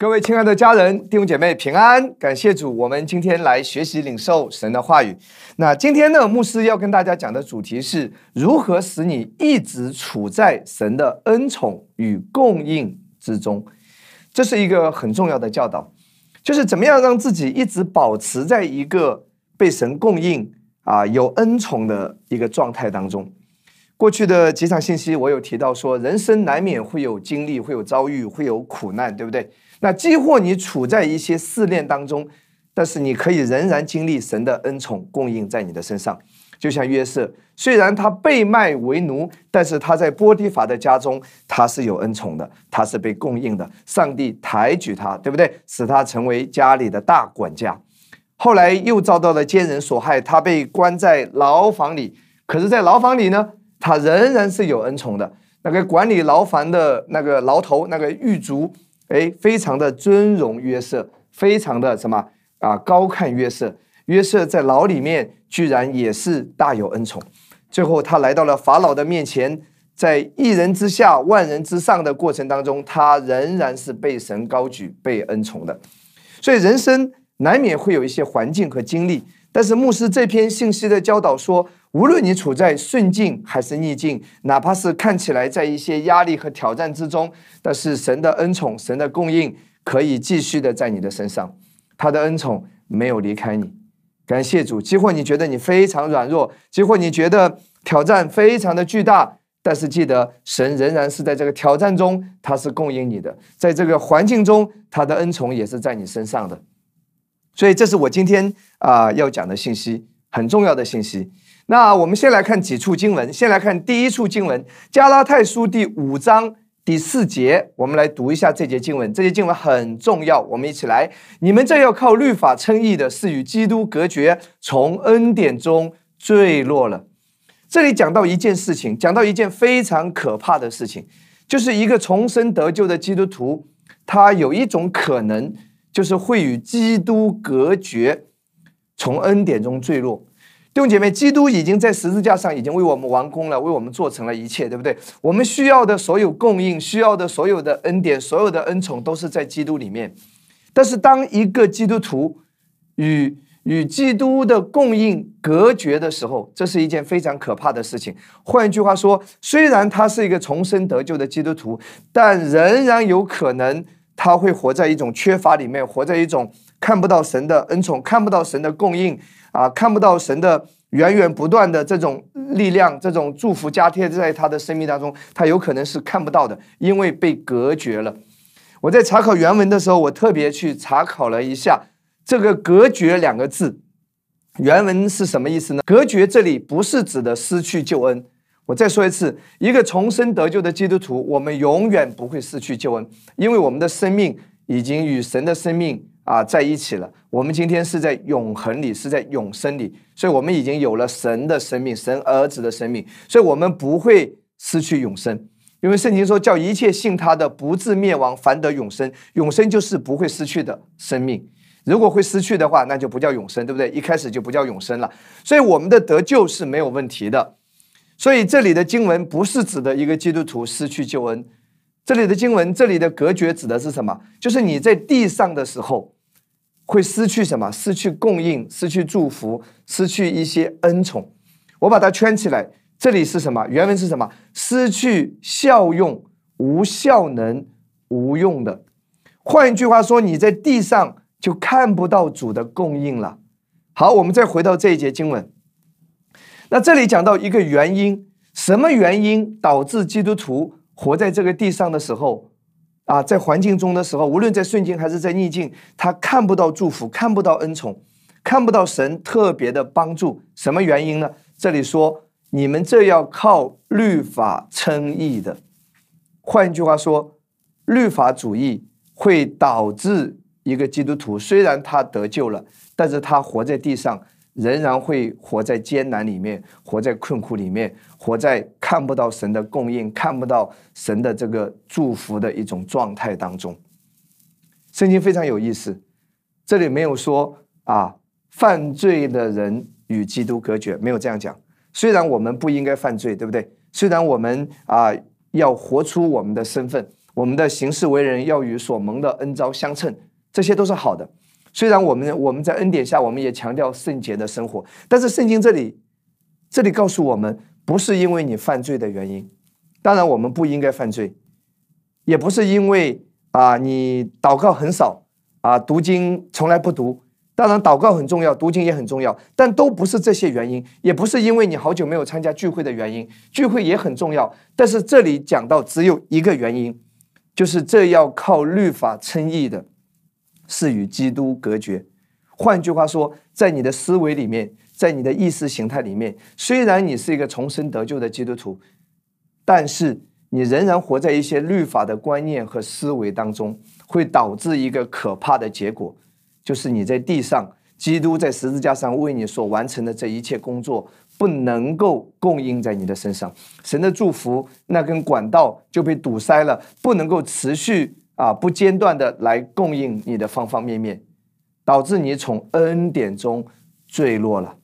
各位亲爱的家人、弟兄姐妹平安，感谢主，我们今天来学习领受神的话语。那今天呢，牧师要跟大家讲的主题是如何使你一直处在神的恩宠与供应之中。这是一个很重要的教导，就是怎么样让自己一直保持在一个被神供应啊有恩宠的一个状态当中。过去的几场信息，我有提到说，人生难免会有经历，会有遭遇，会有苦难，对不对？那几乎你处在一些试炼当中，但是你可以仍然经历神的恩宠供应在你的身上。就像约瑟，虽然他被卖为奴，但是他在波提法的家中，他是有恩宠的，他是被供应的。上帝抬举他，对不对？使他成为家里的大管家。后来又遭到了奸人所害，他被关在牢房里。可是，在牢房里呢，他仍然是有恩宠的。那个管理牢房的那个牢头，那个狱卒。哎，非常的尊荣约瑟，非常的什么啊？高看约瑟。约瑟在牢里面居然也是大有恩宠。最后他来到了法老的面前，在一人之下万人之上的过程当中，他仍然是被神高举、被恩宠的。所以人生难免会有一些环境和经历，但是牧师这篇信息的教导说。无论你处在顺境还是逆境，哪怕是看起来在一些压力和挑战之中，但是神的恩宠、神的供应可以继续的在你的身上，他的恩宠没有离开你。感谢主。几乎你觉得你非常软弱，几乎你觉得挑战非常的巨大，但是记得神仍然是在这个挑战中，他是供应你的，在这个环境中，他的恩宠也是在你身上的。所以这是我今天啊要讲的信息，很重要的信息。那我们先来看几处经文，先来看第一处经文，《加拉太书》第五章第四节，我们来读一下这节经文。这节经文很重要，我们一起来。你们这要靠律法称义的，是与基督隔绝，从恩典中坠落了。这里讲到一件事情，讲到一件非常可怕的事情，就是一个重生得救的基督徒，他有一种可能，就是会与基督隔绝，从恩典中坠落。弟兄姐妹，基督已经在十字架上已经为我们完工了，为我们做成了一切，对不对？我们需要的所有供应，需要的所有的恩典，所有的恩宠，都是在基督里面。但是，当一个基督徒与与基督的供应隔绝的时候，这是一件非常可怕的事情。换一句话说，虽然他是一个重生得救的基督徒，但仍然有可能他会活在一种缺乏里面，活在一种看不到神的恩宠，看不到神的供应。啊，看不到神的源源不断的这种力量，这种祝福加贴在他的生命当中，他有可能是看不到的，因为被隔绝了。我在查考原文的时候，我特别去查考了一下这个“隔绝”两个字，原文是什么意思呢？隔绝这里不是指的失去救恩。我再说一次，一个重生得救的基督徒，我们永远不会失去救恩，因为我们的生命已经与神的生命。啊，在一起了。我们今天是在永恒里，是在永生里，所以我们已经有了神的生命，神儿子的生命，所以我们不会失去永生。因为圣经说，叫一切信他的不至灭亡，反得永生。永生就是不会失去的生命。如果会失去的话，那就不叫永生，对不对？一开始就不叫永生了。所以我们的得救是没有问题的。所以这里的经文不是指的一个基督徒失去救恩。这里的经文，这里的隔绝指的是什么？就是你在地上的时候。会失去什么？失去供应，失去祝福，失去一些恩宠。我把它圈起来，这里是什么？原文是什么？失去效用，无效能，无用的。换一句话说，你在地上就看不到主的供应了。好，我们再回到这一节经文。那这里讲到一个原因，什么原因导致基督徒活在这个地上的时候？啊，在环境中的时候，无论在顺境还是在逆境，他看不到祝福，看不到恩宠，看不到神特别的帮助。什么原因呢？这里说，你们这要靠律法称义的。换句话说，律法主义会导致一个基督徒，虽然他得救了，但是他活在地上。仍然会活在艰难里面，活在困苦里面，活在看不到神的供应、看不到神的这个祝福的一种状态当中。圣经非常有意思，这里没有说啊，犯罪的人与基督隔绝，没有这样讲。虽然我们不应该犯罪，对不对？虽然我们啊要活出我们的身份，我们的行事为人要与所蒙的恩招相称，这些都是好的。虽然我们我们在恩典下，我们也强调圣洁的生活，但是圣经这里这里告诉我们，不是因为你犯罪的原因。当然，我们不应该犯罪，也不是因为啊你祷告很少啊读经从来不读。当然，祷告很重要，读经也很重要，但都不是这些原因，也不是因为你好久没有参加聚会的原因。聚会也很重要，但是这里讲到只有一个原因，就是这要靠律法称义的。是与基督隔绝。换句话说，在你的思维里面，在你的意识形态里面，虽然你是一个重生得救的基督徒，但是你仍然活在一些律法的观念和思维当中，会导致一个可怕的结果，就是你在地上，基督在十字架上为你所完成的这一切工作，不能够供应在你的身上，神的祝福那根管道就被堵塞了，不能够持续。啊，不间断的来供应你的方方面面，导致你从恩典中坠落了。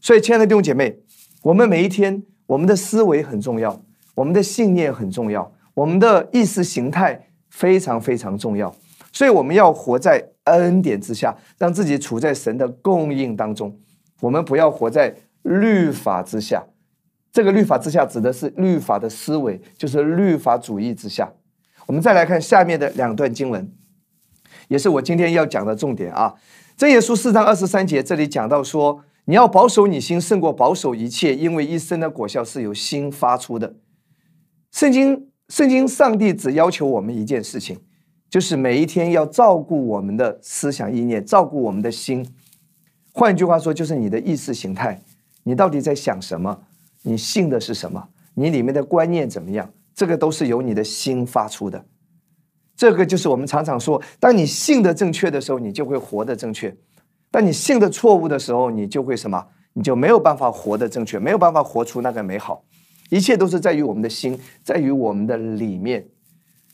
所以，亲爱的弟兄姐妹，我们每一天，我们的思维很重要，我们的信念很重要，我们的意识形态非常非常重要。所以，我们要活在恩典之下，让自己处在神的供应当中。我们不要活在律法之下。这个律法之下，指的是律法的思维，就是律法主义之下。我们再来看下面的两段经文，也是我今天要讲的重点啊。箴言书四章二十三节，这里讲到说，你要保守你心，胜过保守一切，因为一生的果效是由心发出的。圣经，圣经，上帝只要求我们一件事情，就是每一天要照顾我们的思想意念，照顾我们的心。换句话说，就是你的意识形态，你到底在想什么？你信的是什么？你里面的观念怎么样？这个都是由你的心发出的，这个就是我们常常说，当你信的正确的时候，你就会活得正确；当你信的错误的时候，你就会什么？你就没有办法活得正确，没有办法活出那个美好。一切都是在于我们的心，在于我们的里面。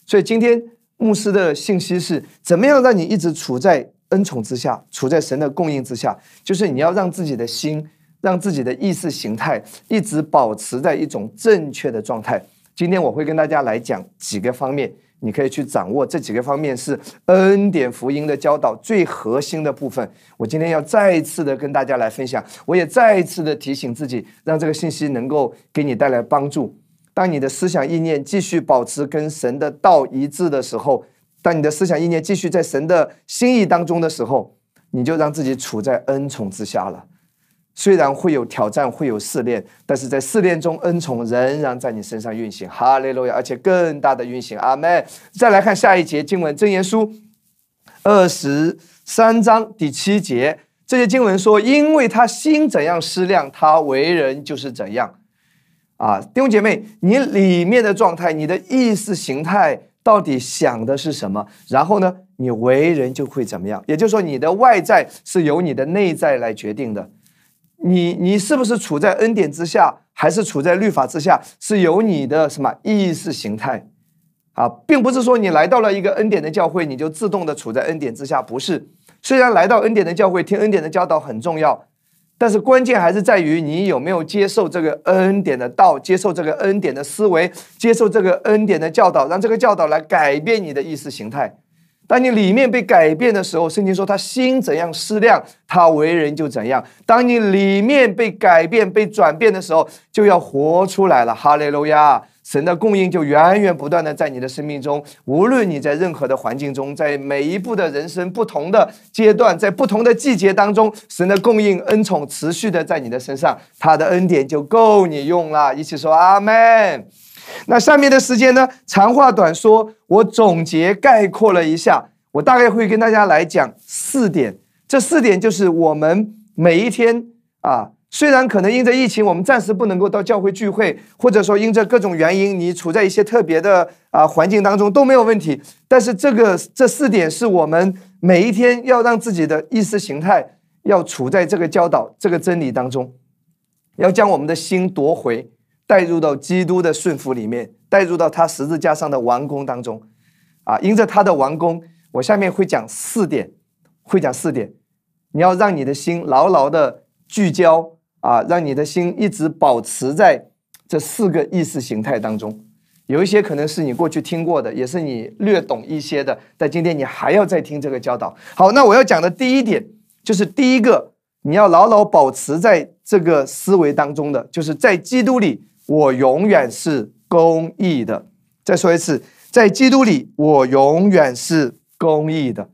所以今天牧师的信息是：怎么样让你一直处在恩宠之下，处在神的供应之下？就是你要让自己的心，让自己的意识形态一直保持在一种正确的状态。今天我会跟大家来讲几个方面，你可以去掌握这几个方面是恩典福音的教导最核心的部分。我今天要再一次的跟大家来分享，我也再一次的提醒自己，让这个信息能够给你带来帮助。当你的思想意念继续保持跟神的道一致的时候，当你的思想意念继续在神的心意当中的时候，你就让自己处在恩宠之下了。虽然会有挑战，会有试炼，但是在试炼中，恩宠仍然在你身上运行。哈利路亚！而且更大的运行。阿门。再来看下一节经文，《真言书》二十三章第七节，这些经文说：“因为他心怎样思量，他为人就是怎样。”啊，弟兄姐妹，你里面的状态，你的意识形态到底想的是什么？然后呢，你为人就会怎么样？也就是说，你的外在是由你的内在来决定的。你你是不是处在恩典之下，还是处在律法之下？是由你的什么意识形态啊，并不是说你来到了一个恩典的教会，你就自动的处在恩典之下。不是，虽然来到恩典的教会听恩典的教导很重要，但是关键还是在于你有没有接受这个恩典的道，接受这个恩典的思维，接受这个恩典的教导，让这个教导来改变你的意识形态。当你里面被改变的时候，圣经说他心怎样思量，他为人就怎样。当你里面被改变、被转变的时候，就要活出来了。哈利路亚！神的供应就源源不断的在你的生命中，无论你在任何的环境中，在每一步的人生不同的阶段，在不同的季节当中，神的供应恩宠持续的在你的身上，他的恩典就够你用了。一起说阿门。那下面的时间呢？长话短说，我总结概括了一下，我大概会跟大家来讲四点。这四点就是我们每一天啊，虽然可能因着疫情，我们暂时不能够到教会聚会，或者说因着各种原因，你处在一些特别的啊环境当中都没有问题。但是这个这四点是我们每一天要让自己的意识形态要处在这个教导、这个真理当中，要将我们的心夺回。带入到基督的顺服里面，带入到他十字架上的完工当中，啊，因着他的完工，我下面会讲四点，会讲四点，你要让你的心牢牢的聚焦啊，让你的心一直保持在这四个意识形态当中，有一些可能是你过去听过的，也是你略懂一些的，但今天你还要再听这个教导。好，那我要讲的第一点就是第一个，你要牢牢保持在这个思维当中的，就是在基督里，我永远是公义的。再说一次，在基督里，我永远是公义的。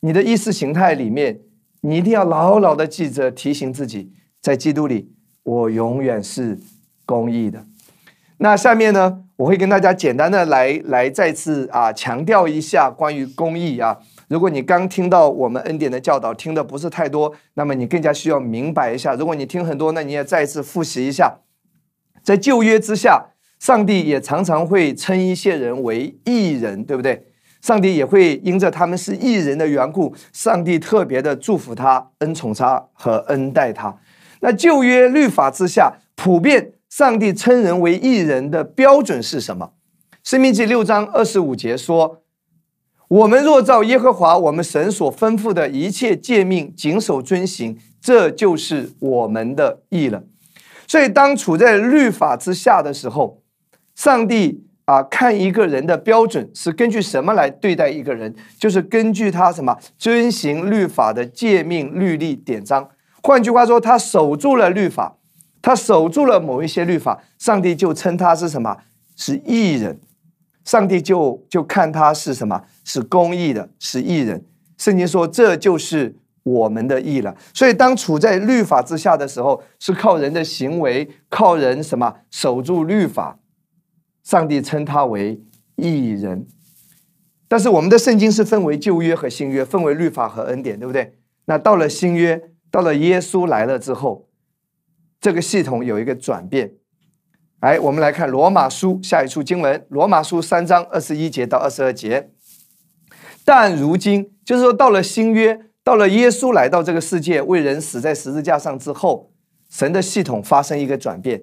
你的意识形态里面，你一定要牢牢的记着，提醒自己，在基督里，我永远是公义的。那下面呢？我会跟大家简单的来来再次啊强调一下关于公义啊。如果你刚听到我们恩典的教导，听的不是太多，那么你更加需要明白一下。如果你听很多，那你也再次复习一下。在旧约之下，上帝也常常会称一些人为义人，对不对？上帝也会因着他们是义人的缘故，上帝特别的祝福他、恩宠他和恩待他。那旧约律法之下，普遍。上帝称人为义人的标准是什么？生命记六章二十五节说：“我们若照耶和华我们神所吩咐的一切诫命谨守遵行，这就是我们的义了。”所以，当处在律法之下的时候，上帝啊，看一个人的标准是根据什么来对待一个人？就是根据他什么遵行律法的诫命、律例、典章。换句话说，他守住了律法。他守住了某一些律法，上帝就称他是什么？是义人。上帝就就看他是什么？是公义的，是义人。圣经说，这就是我们的义了。所以，当处在律法之下的时候，是靠人的行为，靠人什么守住律法，上帝称他为义人。但是，我们的圣经是分为旧约和新约，分为律法和恩典，对不对？那到了新约，到了耶稣来了之后。这个系统有一个转变，哎，我们来看罗马书下一处经文，罗马书三章二十一节到二十二节。但如今，就是说到了新约，到了耶稣来到这个世界为人死在十字架上之后，神的系统发生一个转变，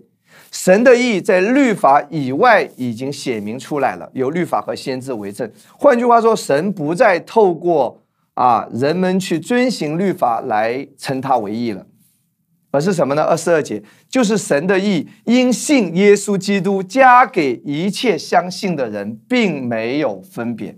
神的意在律法以外已经写明出来了，有律法和先知为证。换句话说，神不再透过啊人们去遵行律法来称他为义了。而是什么呢？二十二节就是神的意，因信耶稣基督加给一切相信的人，并没有分别。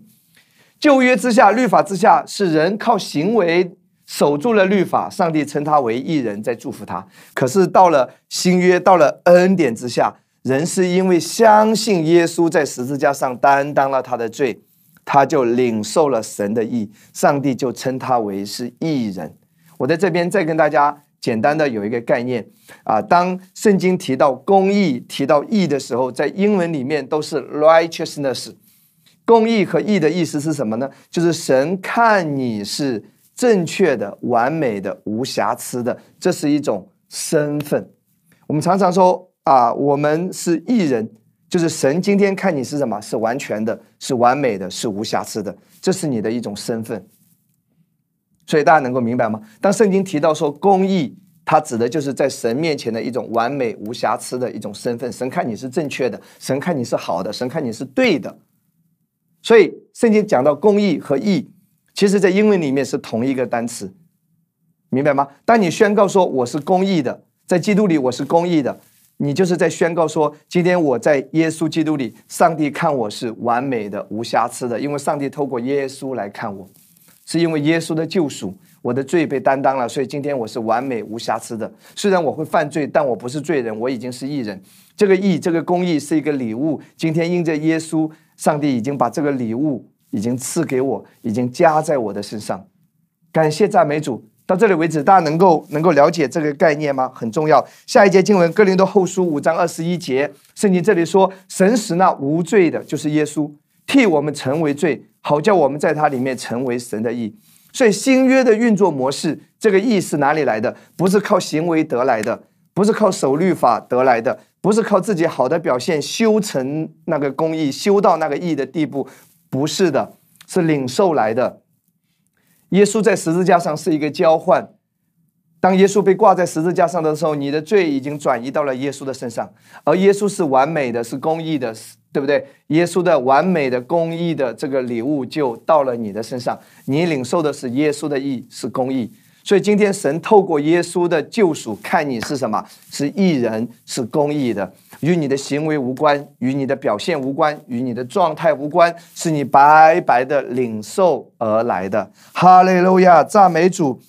旧约之下，律法之下，是人靠行为守住了律法，上帝称他为义人，在祝福他。可是到了新约，到了恩典之下，人是因为相信耶稣在十字架上担当了他的罪，他就领受了神的义，上帝就称他为是义人。我在这边再跟大家。简单的有一个概念啊，当圣经提到公义、提到义的时候，在英文里面都是 righteousness。公义和义的意思是什么呢？就是神看你是正确的、完美的、无瑕疵的，这是一种身份。我们常常说啊，我们是义人，就是神今天看你是什么？是完全的、是完美的、是无瑕疵的，这是你的一种身份。所以大家能够明白吗？当圣经提到说公义，它指的就是在神面前的一种完美无瑕疵的一种身份。神看你是正确的，神看你是好的，神看你是对的。所以圣经讲到公义和义，其实在英文里面是同一个单词，明白吗？当你宣告说我是公义的，在基督里我是公义的，你就是在宣告说，今天我在耶稣基督里，上帝看我是完美的、无瑕疵的，因为上帝透过耶稣来看我。是因为耶稣的救赎，我的罪被担当了，所以今天我是完美无瑕疵的。虽然我会犯罪，但我不是罪人，我已经是义人。这个义，这个公义是一个礼物。今天因着耶稣，上帝已经把这个礼物已经赐给我，已经加在我的身上。感谢赞美主。到这里为止，大家能够能够了解这个概念吗？很重要。下一节经文，哥林多后书五章二十一节，圣经这里说：“神使那无罪的，就是耶稣，替我们成为罪。”好叫我们在它里面成为神的义，所以新约的运作模式，这个义是哪里来的？不是靠行为得来的，不是靠守律法得来的，不是靠自己好的表现修成那个公义，修到那个义的地步，不是的，是领受来的。耶稣在十字架上是一个交换，当耶稣被挂在十字架上的时候，你的罪已经转移到了耶稣的身上，而耶稣是完美的，是公义的。对不对？耶稣的完美的公义的这个礼物就到了你的身上，你领受的是耶稣的义，是公义。所以今天神透过耶稣的救赎，看你是什么，是义人，是公义的，与你的行为无关，与你的表现无关，与你的状态无关，是你白白的领受而来的。哈利路亚，赞美主。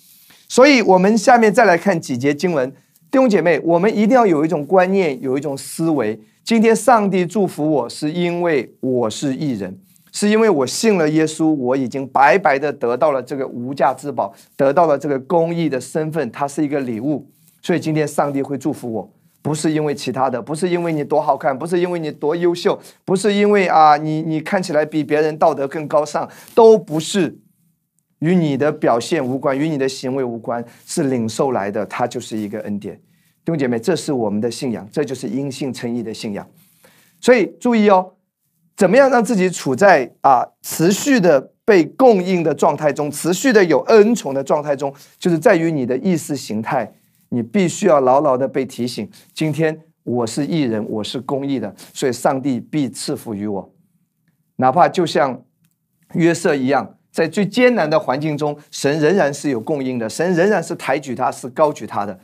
所以，我们下面再来看几节经文，弟兄姐妹，我们一定要有一种观念，有一种思维。今天上帝祝福我，是因为我是义人。是因为我信了耶稣，我已经白白的得到了这个无价之宝，得到了这个公义的身份，它是一个礼物。所以今天上帝会祝福我，不是因为其他的，不是因为你多好看，不是因为你多优秀，不是因为啊你你看起来比别人道德更高尚，都不是与你的表现无关，与你的行为无关，是领受来的，它就是一个恩典。弟兄姐妹，这是我们的信仰，这就是因信称义的信仰。所以注意哦。怎么样让自己处在啊持续的被供应的状态中，持续的有恩宠的状态中，就是在于你的意识形态，你必须要牢牢的被提醒：今天我是艺人，我是公益的，所以上帝必赐福于我。哪怕就像约瑟一样，在最艰难的环境中，神仍然是有供应的，神仍然是抬举他，是高举他的，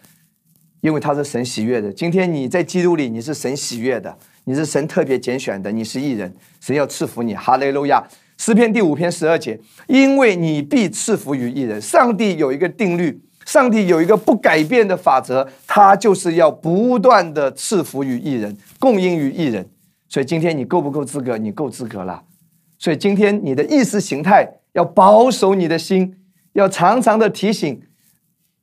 因为他是神喜悦的。今天你在基督里，你是神喜悦的。你是神特别拣选的，你是艺人，神要赐福你。哈利路亚！诗篇第五篇十二节，因为你必赐福于艺人。上帝有一个定律，上帝有一个不改变的法则，他就是要不断的赐福于艺人，供应于艺人。所以今天你够不够资格？你够资格了。所以今天你的意识形态要保守你的心，要常常的提醒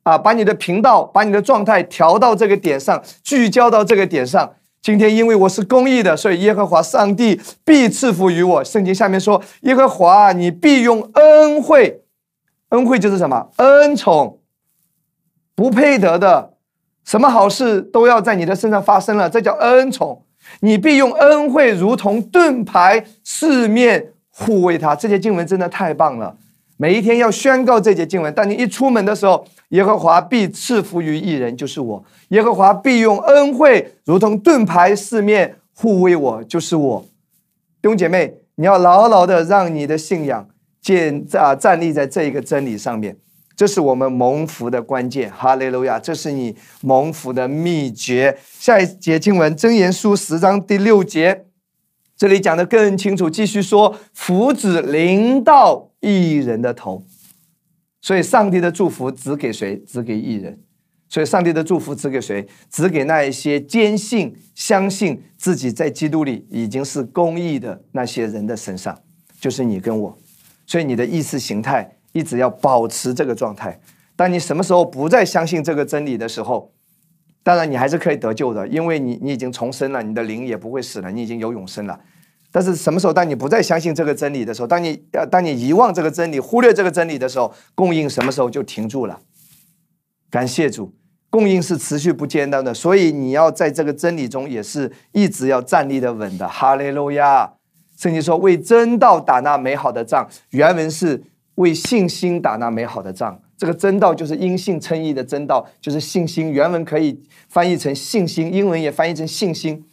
啊，把你的频道，把你的状态调到这个点上，聚焦到这个点上。今天因为我是公义的，所以耶和华上帝必赐福于我。圣经下面说：“耶和华，你必用恩惠，恩惠就是什么？恩宠，不配得的，什么好事都要在你的身上发生了，这叫恩宠。你必用恩惠，如同盾牌，四面护卫他。这些经文真的太棒了。”每一天要宣告这节经文，当你一出门的时候，耶和华必赐福于一人，就是我；耶和华必用恩惠，如同盾牌四面护卫我，就是我。弟兄姐妹，你要牢牢的让你的信仰建啊站立在这一个真理上面，这是我们蒙福的关键。哈利路亚，这是你蒙福的秘诀。下一节经文，箴言书十章第六节。这里讲的更清楚，继续说福祉临到艺人的头，所以上帝的祝福只给谁？只给艺人。所以上帝的祝福只给谁？只给那一些坚信、相信自己在基督里已经是公义的那些人的身上，就是你跟我。所以你的意识形态一直要保持这个状态。当你什么时候不再相信这个真理的时候，当然，你还是可以得救的，因为你你已经重生了，你的灵也不会死了，你已经有永生了。但是什么时候，当你不再相信这个真理的时候，当你呃，当你遗忘这个真理、忽略这个真理的时候，供应什么时候就停住了？感谢主，供应是持续不间断的，所以你要在这个真理中也是一直要站立的稳的。哈利路亚！圣经说：“为真道打那美好的仗。”原文是为信心打那美好的仗。这个真道就是因信称义的真道，就是信心。原文可以翻译成信心，英文也翻译成信心。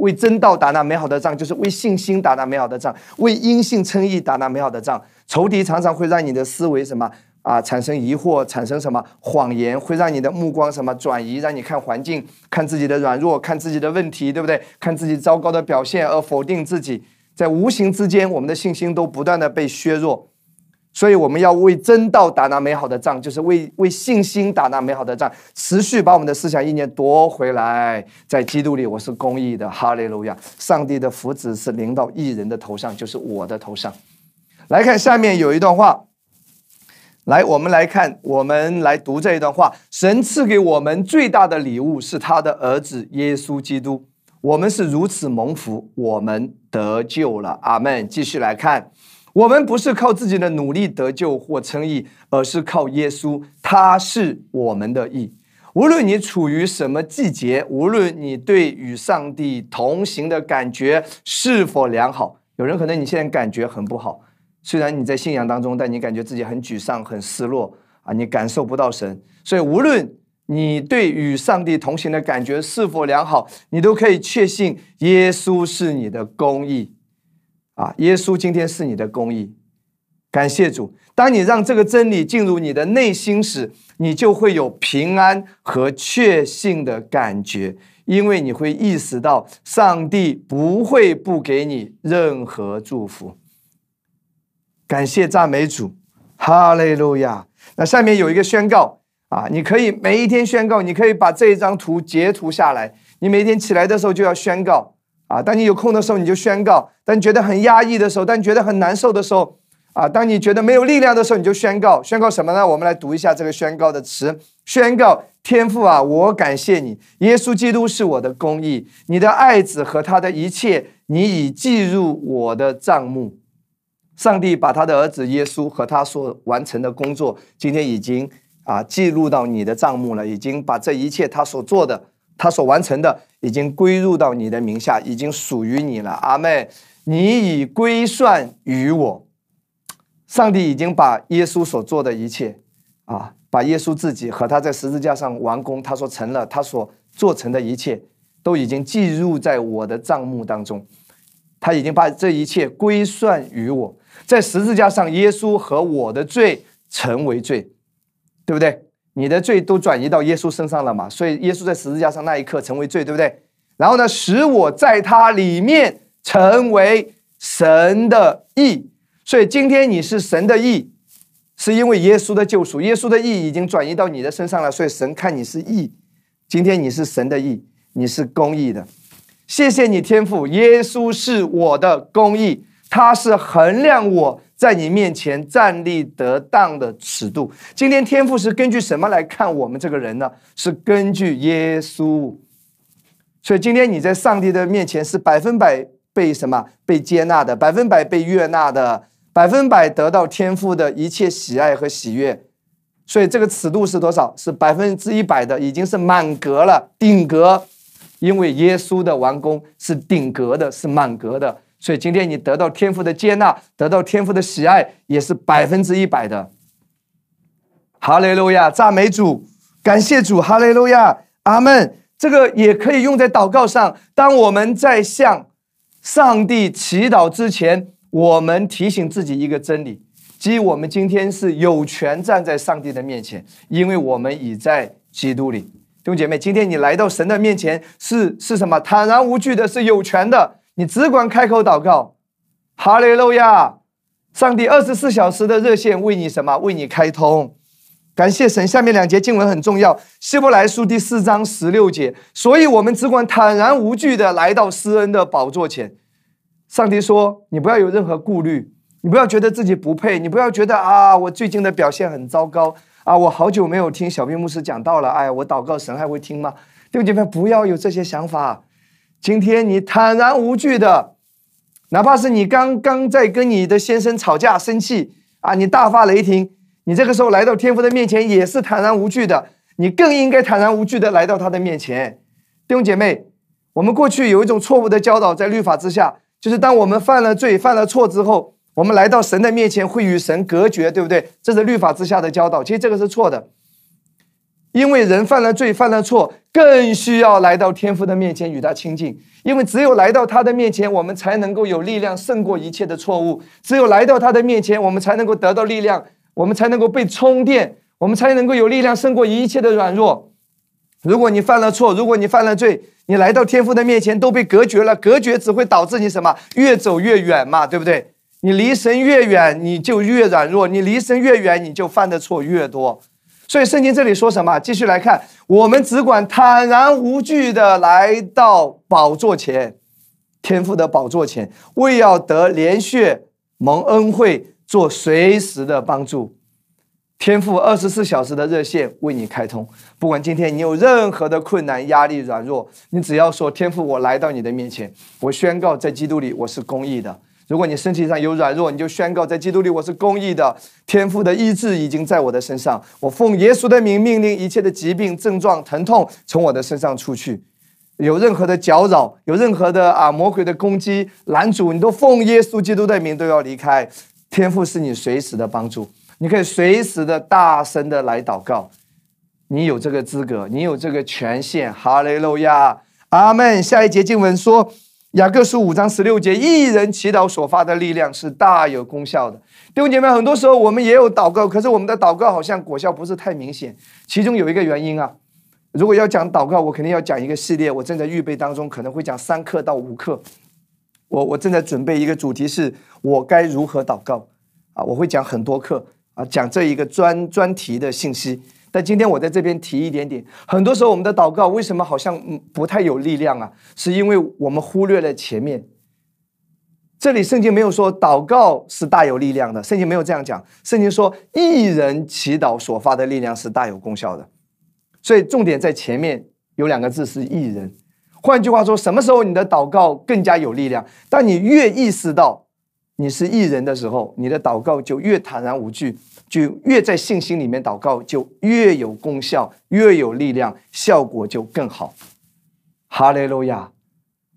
为真道打那美好的仗，就是为信心打那美好的仗，为因信称义打那美好的仗。仇敌常常会让你的思维什么啊产生疑惑，产生什么谎言，会让你的目光什么转移，让你看环境，看自己的软弱，看自己的问题，对不对？看自己糟糕的表现而否定自己，在无形之间，我们的信心都不断的被削弱。所以我们要为真道打那美好的仗，就是为为信心打那美好的仗，持续把我们的思想意念夺回来。在基督里，我是公义的，哈利路亚！上帝的福祉是临到一人的头上，就是我的头上。来看下面有一段话，来，我们来看，我们来读这一段话。神赐给我们最大的礼物是他的儿子耶稣基督，我们是如此蒙福，我们得救了。阿门。继续来看。我们不是靠自己的努力得救或称义，而是靠耶稣，他是我们的义。无论你处于什么季节，无论你对与上帝同行的感觉是否良好，有人可能你现在感觉很不好，虽然你在信仰当中，但你感觉自己很沮丧、很失落啊，你感受不到神。所以，无论你对与上帝同行的感觉是否良好，你都可以确信耶稣是你的公义。啊，耶稣今天是你的公义，感谢主，当你让这个真理进入你的内心时，你就会有平安和确信的感觉，因为你会意识到上帝不会不给你任何祝福。感谢赞美主，哈利路亚。那下面有一个宣告啊，你可以每一天宣告，你可以把这一张图截图下来，你每天起来的时候就要宣告啊。当你有空的时候，你就宣告；当你觉得很压抑的时候，当你觉得很难受的时候。啊，当你觉得没有力量的时候，你就宣告，宣告什么呢？我们来读一下这个宣告的词：宣告天父啊，我感谢你，耶稣基督是我的公义，你的爱子和他的一切，你已记入我的账目。上帝把他的儿子耶稣和他所完成的工作，今天已经啊记录到你的账目了，已经把这一切他所做的、他所完成的，已经归入到你的名下，已经属于你了。阿妹，你已归算于我。上帝已经把耶稣所做的一切，啊，把耶稣自己和他在十字架上完工，他说成了，他所做成的一切，都已经记入在我的账目当中。他已经把这一切归算于我，在十字架上，耶稣和我的罪成为罪，对不对？你的罪都转移到耶稣身上了嘛？所以耶稣在十字架上那一刻成为罪，对不对？然后呢，使我在他里面成为神的义。所以今天你是神的义，是因为耶稣的救赎，耶稣的义已经转移到你的身上了。所以神看你是义，今天你是神的义，你是公义的。谢谢你天父，耶稣是我的公义，他是衡量我在你面前站立得当的尺度。今天天赋是根据什么来看我们这个人呢？是根据耶稣。所以今天你在上帝的面前是百分百被什么被接纳的，百分百被悦纳的。百分百得到天赋的一切喜爱和喜悦，所以这个尺度是多少？是百分之一百的，已经是满格了，顶格。因为耶稣的完工是顶格的，是满格的。所以今天你得到天赋的接纳，得到天赋的喜爱，也是百分之一百的。哈利路亚，赞美主，感谢主，哈利路亚，阿门。这个也可以用在祷告上。当我们在向上帝祈祷之前。我们提醒自己一个真理，即我们今天是有权站在上帝的面前，因为我们已在基督里。弟兄姐妹，今天你来到神的面前，是是什么？坦然无惧的，是有权的。你只管开口祷告，哈利路亚！上帝二十四小时的热线为你什么？为你开通。感谢神。下面两节经文很重要，《希伯来书》第四章十六节。所以我们只管坦然无惧的来到施恩的宝座前。上帝说：“你不要有任何顾虑，你不要觉得自己不配，你不要觉得啊，我最近的表现很糟糕啊，我好久没有听小兵牧师讲道了，哎，我祷告神还会听吗？弟兄姐妹，不要有这些想法。今天你坦然无惧的，哪怕是你刚刚在跟你的先生吵架生气啊，你大发雷霆，你这个时候来到天父的面前也是坦然无惧的，你更应该坦然无惧的来到他的面前。弟兄姐妹，我们过去有一种错误的教导，在律法之下。”就是当我们犯了罪、犯了错之后，我们来到神的面前会与神隔绝，对不对？这是律法之下的教导。其实这个是错的，因为人犯了罪、犯了错，更需要来到天父的面前与他亲近。因为只有来到他的面前，我们才能够有力量胜过一切的错误；只有来到他的面前，我们才能够得到力量，我们才能够被充电，我们才能够有力量胜过一切的软弱。如果你犯了错，如果你犯了罪，你来到天父的面前都被隔绝了，隔绝只会导致你什么？越走越远嘛，对不对？你离神越远，你就越软弱；你离神越远，你就犯的错越多。所以圣经这里说什么？继续来看，我们只管坦然无惧的来到宝座前，天父的宝座前，为要得连续蒙恩惠，做随时的帮助。天赋二十四小时的热线为你开通，不管今天你有任何的困难、压力、软弱，你只要说天赋，我来到你的面前，我宣告在基督里我是公义的。如果你身体上有软弱，你就宣告在基督里我是公义的。天赋的医治已经在我的身上，我奉耶稣的名命令一切的疾病、症状、疼痛从我的身上出去。有任何的搅扰，有任何的啊魔鬼的攻击拦阻，你都奉耶稣基督的名都要离开。天赋是你随时的帮助。你可以随时的大声的来祷告，你有这个资格，你有这个权限。哈利路亚，阿门。下一节经文说：“雅各书五章十六节，一人祈祷所发的力量是大有功效的。弟兄姐妹，很多时候我们也有祷告，可是我们的祷告好像果效不是太明显。其中有一个原因啊，如果要讲祷告，我肯定要讲一个系列，我正在预备当中，可能会讲三课到五课。我我正在准备一个主题，是我该如何祷告啊？我会讲很多课啊，讲这一个专专题的信息。但今天我在这边提一点点，很多时候我们的祷告为什么好像不太有力量啊？是因为我们忽略了前面。这里圣经没有说祷告是大有力量的，圣经没有这样讲。圣经说一人祈祷所发的力量是大有功效的，所以重点在前面有两个字是一人。换句话说，什么时候你的祷告更加有力量？当你越意识到你是艺人的时候，你的祷告就越坦然无惧。就越在信心里面祷告，就越有功效，越有力量，效果就更好。哈利路亚！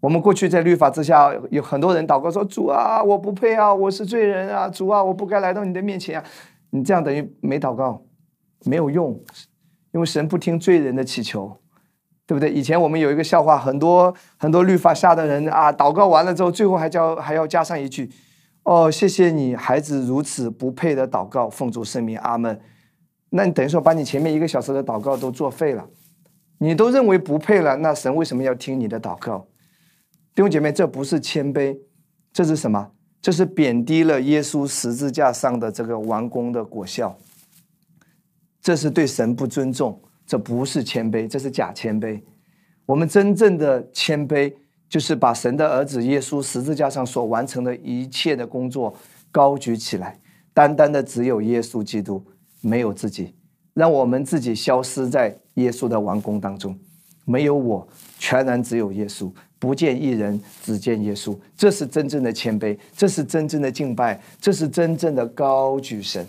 我们过去在律法之下，有很多人祷告说：“主啊，我不配啊，我是罪人啊，主啊，我不该来到你的面前啊。”你这样等于没祷告，没有用，因为神不听罪人的祈求，对不对？以前我们有一个笑话，很多很多律法下的人啊，祷告完了之后，最后还叫还要加上一句。哦，谢谢你，孩子如此不配的祷告，奉主圣名，阿门。那你等于说把你前面一个小时的祷告都作废了，你都认为不配了，那神为什么要听你的祷告？弟兄姐妹，这不是谦卑，这是什么？这是贬低了耶稣十字架上的这个完工的果效，这是对神不尊重，这不是谦卑，这是假谦卑。我们真正的谦卑。就是把神的儿子耶稣十字架上所完成的一切的工作高举起来，单单的只有耶稣基督，没有自己，让我们自己消失在耶稣的王宫当中，没有我，全然只有耶稣，不见一人，只见耶稣，这是真正的谦卑，这是真正的敬拜，这是真正的高举神。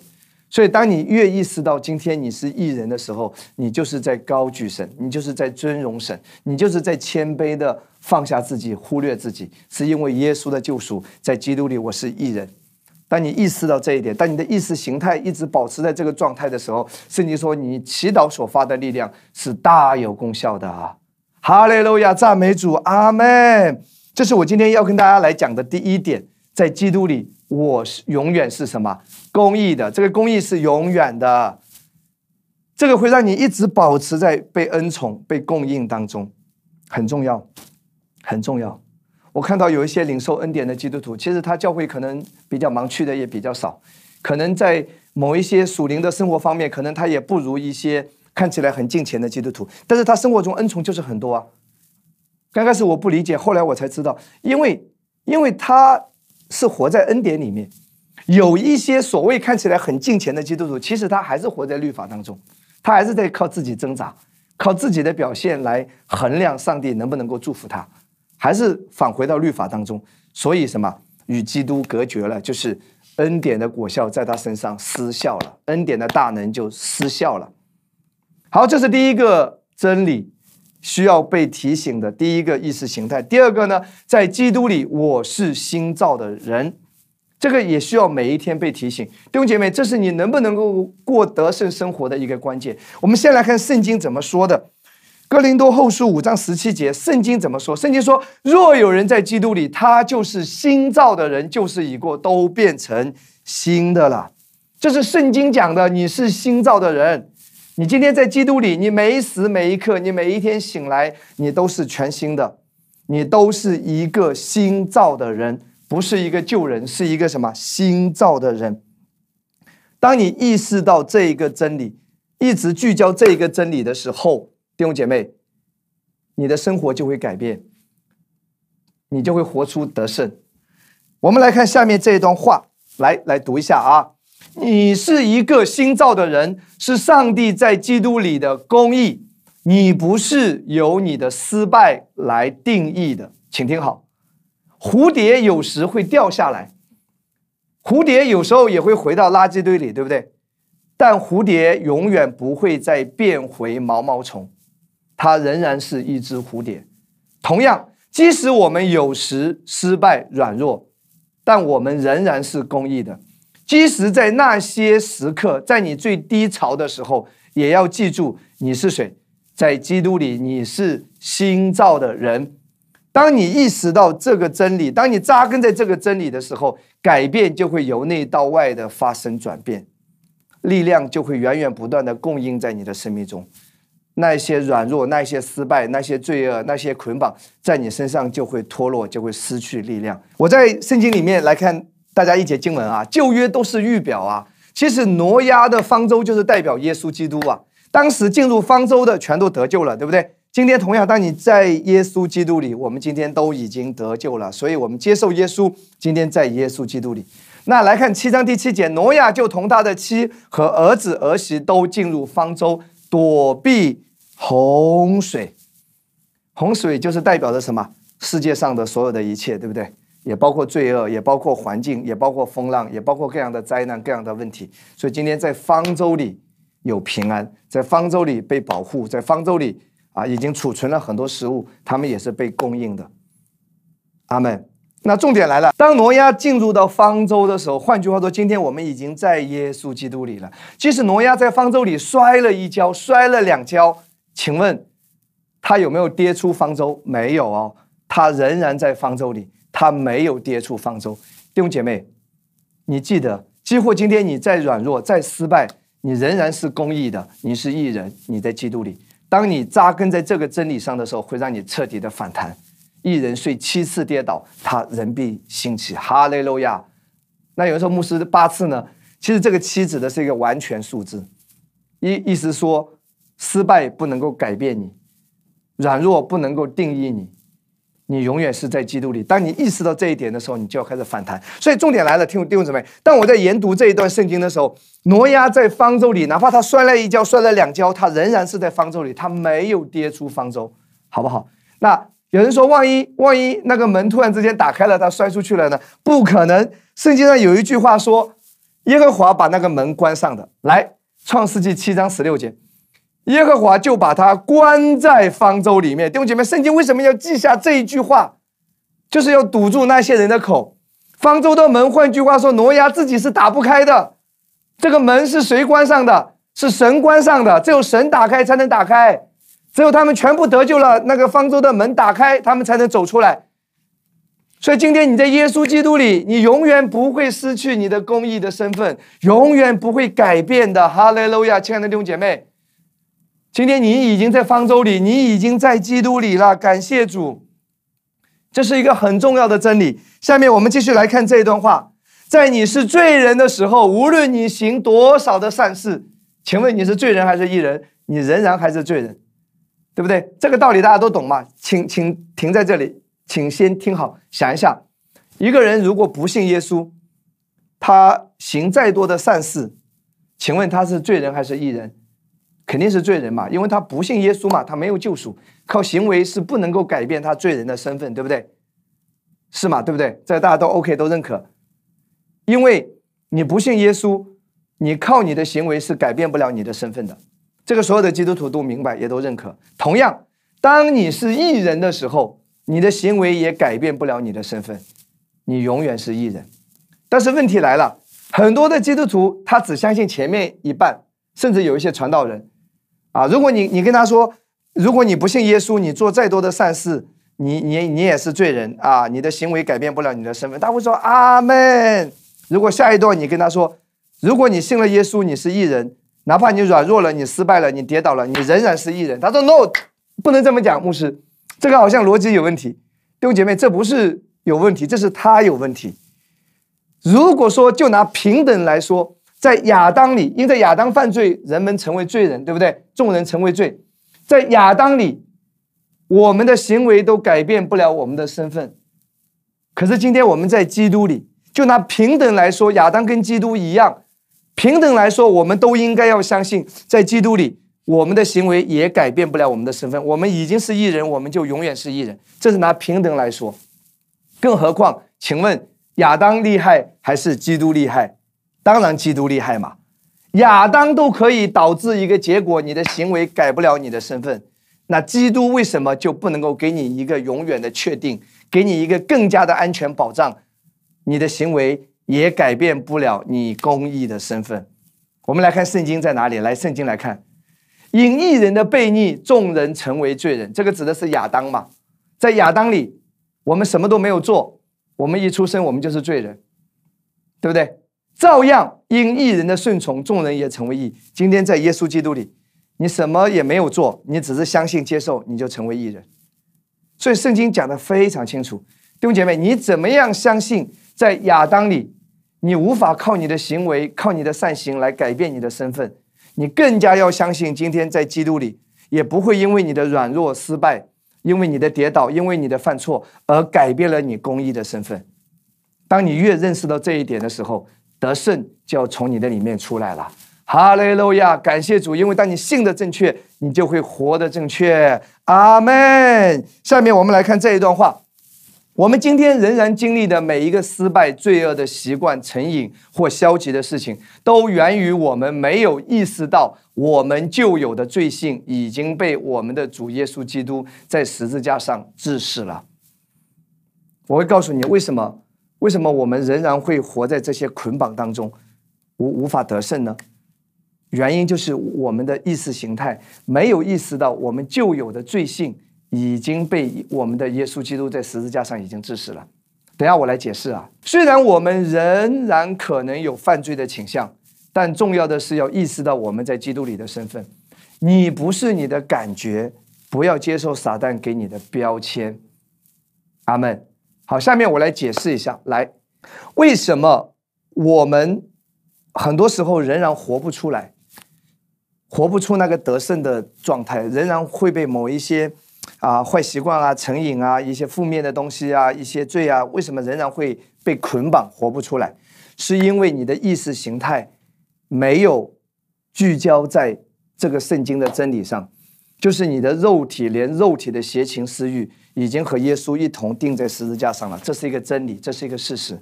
所以，当你越意识到今天你是艺人的时候，你就是在高举神，你就是在尊荣神，你就是在谦卑的放下自己，忽略自己，是因为耶稣的救赎，在基督里我是艺人。当你意识到这一点，当你的意识形态一直保持在这个状态的时候，圣经说你祈祷所发的力量是大有功效的啊！哈利路亚，赞美主，阿门。这是我今天要跟大家来讲的第一点，在基督里。我是永远是什么公义的？这个公义是永远的，这个会让你一直保持在被恩宠、被供应当中，很重要，很重要。我看到有一些领受恩典的基督徒，其实他教会可能比较忙，去的也比较少，可能在某一些属灵的生活方面，可能他也不如一些看起来很敬虔的基督徒，但是他生活中恩宠就是很多啊。刚开始我不理解，后来我才知道，因为因为他。是活在恩典里面，有一些所谓看起来很敬虔的基督徒，其实他还是活在律法当中，他还是在靠自己挣扎，靠自己的表现来衡量上帝能不能够祝福他，还是返回到律法当中。所以什么与基督隔绝了，就是恩典的果效在他身上失效了，恩典的大能就失效了。好，这是第一个真理。需要被提醒的第一个意识形态，第二个呢，在基督里我是新造的人，这个也需要每一天被提醒。弟兄姐妹，这是你能不能够过得胜生活的一个关键。我们先来看圣经怎么说的，《哥林多后书》五章十七节，圣经怎么说？圣经说：“若有人在基督里，他就是新造的人，旧事已过，都变成新的了。”这是圣经讲的，你是新造的人。你今天在基督里，你每一时每一刻，你每一天醒来，你都是全新的，你都是一个新造的人，不是一个旧人，是一个什么新造的人。当你意识到这一个真理，一直聚焦这一个真理的时候，弟兄姐妹，你的生活就会改变，你就会活出得胜。我们来看下面这一段话，来来读一下啊。你是一个新造的人，是上帝在基督里的公义。你不是由你的失败来定义的，请听好。蝴蝶有时会掉下来，蝴蝶有时候也会回到垃圾堆里，对不对？但蝴蝶永远不会再变回毛毛虫，它仍然是一只蝴蝶。同样，即使我们有时失败软弱，但我们仍然是公义的。即使在那些时刻，在你最低潮的时候，也要记住你是谁。在基督里，你是新造的人。当你意识到这个真理，当你扎根在这个真理的时候，改变就会由内到外的发生转变，力量就会源源不断的供应在你的生命中。那些软弱、那些失败、那些罪恶、那些捆绑，在你身上就会脱落，就会失去力量。我在圣经里面来看大家一节经文啊，旧约都是预表啊。其实挪亚的方舟就是代表耶稣基督啊。当时进入方舟的全都得救了，对不对？今天同样，当你在耶稣基督里，我们今天都已经得救了，所以我们接受耶稣。今天在耶稣基督里，那来看七章第七节，挪亚就同他的妻和儿子儿媳都进入方舟，躲避。洪水，洪水就是代表着什么？世界上的所有的一切，对不对？也包括罪恶，也包括环境，也包括风浪，也包括各样的灾难、各样的问题。所以今天在方舟里有平安，在方舟里被保护，在方舟里啊，已经储存了很多食物，他们也是被供应的。阿门。那重点来了，当挪亚进入到方舟的时候，换句话说，今天我们已经在耶稣基督里了。即使挪亚在方舟里摔了一跤，摔了两跤。请问他有没有跌出方舟？没有哦，他仍然在方舟里，他没有跌出方舟。弟兄姐妹，你记得，几乎今天你再软弱、再失败，你仍然是公义的，你是义人，你在基督里。当你扎根在这个真理上的时候，会让你彻底的反弹。一人睡七次跌倒，他人必兴起。哈利路亚。那有人说牧师八次呢？其实这个七指的是一个完全数字，意意思说。失败不能够改变你，软弱不能够定义你，你永远是在基督里。当你意识到这一点的时候，你就要开始反弹。所以重点来了，听我弟兄姊妹，当我在研读这一段圣经的时候，挪亚在方舟里，哪怕他摔了一跤、摔了两跤，他仍然是在方舟里，他没有跌出方舟，好不好？那有人说，万一万一那个门突然之间打开了，他摔出去了呢？不可能。圣经上有一句话说：“耶和华把那个门关上的。”来，创世纪七章十六节。耶和华就把他关在方舟里面。弟兄姐妹，圣经为什么要记下这一句话？就是要堵住那些人的口。方舟的门，换句话说，挪亚自己是打不开的。这个门是谁关上的？是神关上的。只有神打开才能打开。只有他们全部得救了，那个方舟的门打开，他们才能走出来。所以今天你在耶稣基督里，你永远不会失去你的公义的身份，永远不会改变的。哈利路亚，亲爱的弟兄姐妹。今天你已经在方舟里，你已经在基督里了。感谢主，这是一个很重要的真理。下面我们继续来看这一段话：在你是罪人的时候，无论你行多少的善事，请问你是罪人还是义人？你仍然还是罪人，对不对？这个道理大家都懂嘛？请请停在这里，请先听好，想一下：一个人如果不信耶稣，他行再多的善事，请问他是罪人还是义人？肯定是罪人嘛，因为他不信耶稣嘛，他没有救赎，靠行为是不能够改变他罪人的身份，对不对？是嘛，对不对？这大家都 OK，都认可。因为你不信耶稣，你靠你的行为是改变不了你的身份的。这个所有的基督徒都明白，也都认可。同样，当你是艺人的时候，你的行为也改变不了你的身份，你永远是艺人。但是问题来了，很多的基督徒他只相信前面一半，甚至有一些传道人。啊！如果你你跟他说，如果你不信耶稣，你做再多的善事，你你你也是罪人啊！你的行为改变不了你的身份。他会说阿门。如果下一段你跟他说，如果你信了耶稣，你是异人，哪怕你软弱了，你失败了，你跌倒了，你仍然是艺人。他说 no，不能这么讲，牧师，这个好像逻辑有问题。弟兄姐妹，这不是有问题，这是他有问题。如果说就拿平等来说。在亚当里，因为亚当犯罪，人们成为罪人，对不对？众人成为罪，在亚当里，我们的行为都改变不了我们的身份。可是今天我们在基督里，就拿平等来说，亚当跟基督一样，平等来说，我们都应该要相信，在基督里，我们的行为也改变不了我们的身份。我们已经是艺人，我们就永远是艺人。这是拿平等来说。更何况，请问亚当厉害还是基督厉害？当然，基督厉害嘛！亚当都可以导致一个结果，你的行为改不了你的身份。那基督为什么就不能够给你一个永远的确定，给你一个更加的安全保障？你的行为也改变不了你公义的身份。我们来看圣经在哪里？来，圣经来看，因一人的悖逆，众人成为罪人。这个指的是亚当嘛？在亚当里，我们什么都没有做，我们一出生我们就是罪人，对不对？照样因一人的顺从，众人也成为义。今天在耶稣基督里，你什么也没有做，你只是相信接受，你就成为义人。所以圣经讲的非常清楚，弟兄姐妹，你怎么样相信在亚当里，你无法靠你的行为、靠你的善行来改变你的身份，你更加要相信今天在基督里，也不会因为你的软弱、失败，因为你的跌倒，因为你的犯错而改变了你公义的身份。当你越认识到这一点的时候，得胜就要从你的里面出来了，哈利路亚！感谢主，因为当你信的正确，你就会活得正确。阿门。下面我们来看这一段话：我们今天仍然经历的每一个失败、罪恶的习惯、成瘾或消极的事情，都源于我们没有意识到我们旧有的罪性已经被我们的主耶稣基督在十字架上治死了。我会告诉你为什么。为什么我们仍然会活在这些捆绑当中，无无法得胜呢？原因就是我们的意识形态没有意识到，我们旧有的罪性已经被我们的耶稣基督在十字架上已经治死了。等下我来解释啊。虽然我们仍然可能有犯罪的倾向，但重要的是要意识到我们在基督里的身份。你不是你的感觉，不要接受撒旦给你的标签。阿门。好，下面我来解释一下，来，为什么我们很多时候仍然活不出来，活不出那个得胜的状态，仍然会被某一些啊坏习惯啊、成瘾啊、一些负面的东西啊、一些罪啊，为什么仍然会被捆绑，活不出来？是因为你的意识形态没有聚焦在这个圣经的真理上，就是你的肉体，连肉体的邪情私欲。已经和耶稣一同钉在十字架上了，这是一个真理，这是一个事实。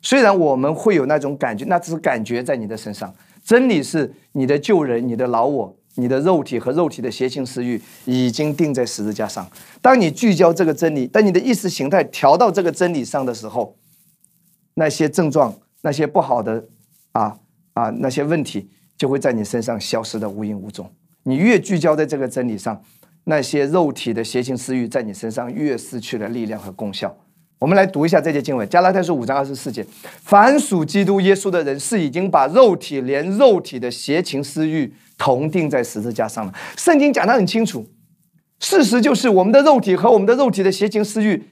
虽然我们会有那种感觉，那只是感觉在你的身上。真理是你的旧人、你的老我、你的肉体和肉体的邪情私欲已经钉在十字架上。当你聚焦这个真理，当你的意识形态调到这个真理上的时候，那些症状、那些不好的啊啊那些问题就会在你身上消失的无影无踪。你越聚焦在这个真理上。那些肉体的邪情私欲在你身上越失去了力量和功效。我们来读一下这节经文，《加拉太书》五章二十四节：凡属基督耶稣的人，是已经把肉体连肉体的邪情私欲同定在十字架上了。圣经讲得很清楚，事实就是我们的肉体和我们的肉体的邪情私欲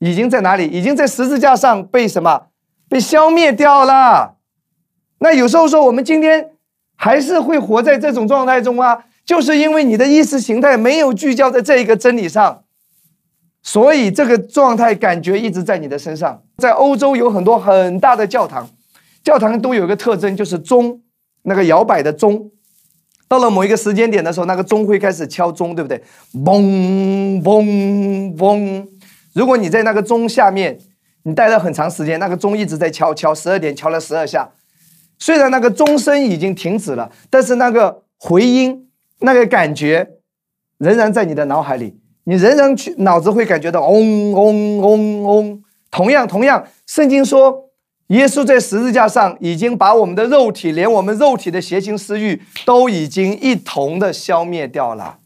已经在哪里？已经在十字架上被什么？被消灭掉了。那有时候说，我们今天还是会活在这种状态中啊。就是因为你的意识形态没有聚焦在这一个真理上，所以这个状态感觉一直在你的身上。在欧洲有很多很大的教堂，教堂都有一个特征，就是钟那个摇摆的钟，到了某一个时间点的时候，那个钟会开始敲钟，对不对？嘣嘣嘣！如果你在那个钟下面，你待了很长时间，那个钟一直在敲敲，十二点敲了十二下，虽然那个钟声已经停止了，但是那个回音。那个感觉仍然在你的脑海里，你仍然去脑子会感觉到嗡嗡嗡嗡。同样，同样，圣经说，耶稣在十字架上已经把我们的肉体，连我们肉体的邪情私欲，都已经一同的消灭掉了。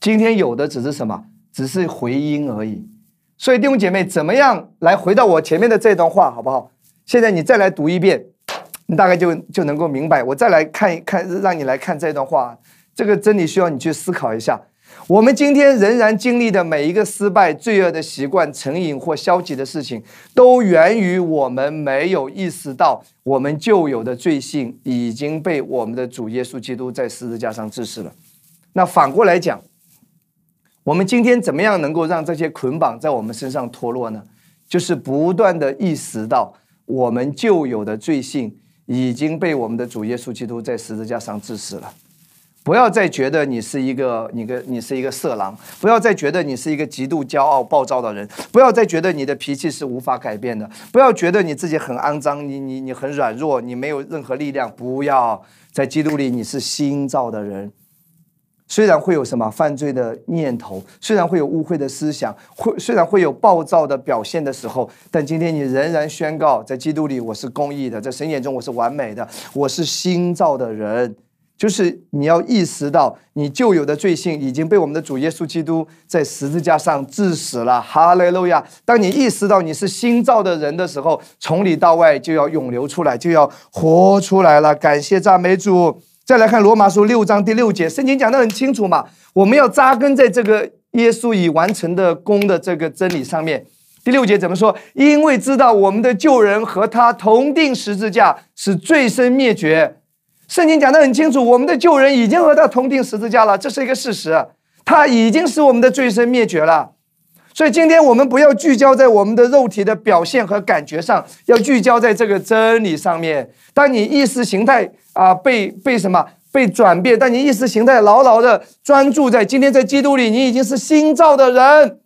今天有的只是什么？只是回音而已。所以弟兄姐妹，怎么样来回到我前面的这段话，好不好？现在你再来读一遍，你大概就就能够明白。我再来看一看，让你来看这段话。这个真理需要你去思考一下。我们今天仍然经历的每一个失败、罪恶的习惯、成瘾或消极的事情，都源于我们没有意识到我们旧有的罪性已经被我们的主耶稣基督在十字架上治死了。那反过来讲，我们今天怎么样能够让这些捆绑在我们身上脱落呢？就是不断的意识到我们旧有的罪性已经被我们的主耶稣基督在十字架上治死了。不要再觉得你是一个你个你是一个色狼，不要再觉得你是一个极度骄傲暴躁的人，不要再觉得你的脾气是无法改变的，不要觉得你自己很肮脏，你你你很软弱，你没有任何力量。不要在基督里，你是新造的人。虽然会有什么犯罪的念头，虽然会有污秽的思想，会虽然会有暴躁的表现的时候，但今天你仍然宣告，在基督里我是公义的，在神眼中我是完美的，我是新造的人。就是你要意识到，你旧有的罪性已经被我们的主耶稣基督在十字架上致死了。哈利路亚！当你意识到你是新造的人的时候，从里到外就要涌流出来，就要活出来了。感谢赞美主！再来看罗马书六章第六节，圣经讲得很清楚嘛，我们要扎根在这个耶稣已完成的功的这个真理上面。第六节怎么说？因为知道我们的旧人和他同定十字架，是罪身灭绝。圣经讲得很清楚，我们的旧人已经和他同定十字架了，这是一个事实。他已经使我们的罪身灭绝了。所以今天我们不要聚焦在我们的肉体的表现和感觉上，要聚焦在这个真理上面。当你意识形态啊被被什么被转变，当你意识形态牢牢的专注在今天在基督里，你已经是新造的人，